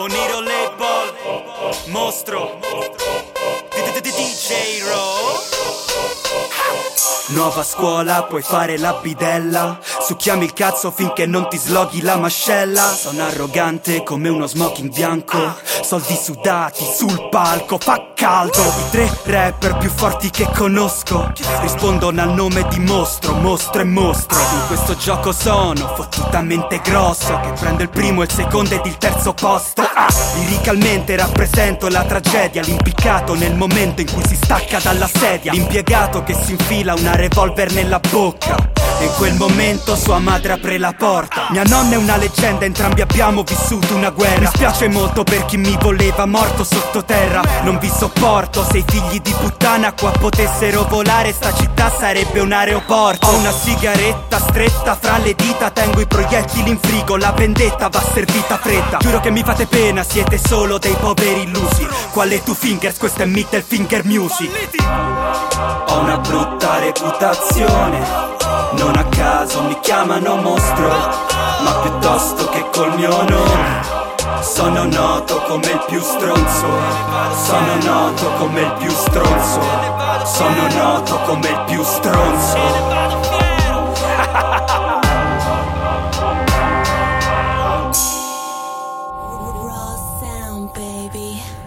Oniro Label, mostro, DJ Ro. Nuova scuola, puoi fare la bidella. Succhiami il cazzo finché non ti sloghi la mascella. Sono arrogante come uno smoking bianco. Soldi sudati sul palco, fa caldo. I tre rapper più forti che conosco Rispondono al nome di mostro, mostro e mostro. In questo gioco sono fottutamente grosso Che prendo il primo, il secondo ed il terzo posto. Ah, Liricalmente rappresento la tragedia L'impiccato nel momento in cui si stacca dalla sedia. L'impiegato che si infila una revolver nella bocca in quel momento sua madre apre la porta. Mia nonna è una leggenda, entrambi abbiamo vissuto una guerra. Mi spiace molto per chi mi voleva morto sottoterra. Non vi sopporto, se i figli di puttana qua potessero volare Sta città sarebbe un aeroporto. Ho una sigaretta stretta fra le dita Tengo i proiettili in frigo, la vendetta va servita fredda. Giuro che mi fate pena, siete solo dei poveri illusi. Quale two fingers, questo è middle finger music. Ho una brutta reputazione non a caso mi chiamano mostro, ma piuttosto che col mio nome. Sono noto come il più stronzo, sono noto come il più stronzo, sono noto come il più stronzo. Baby.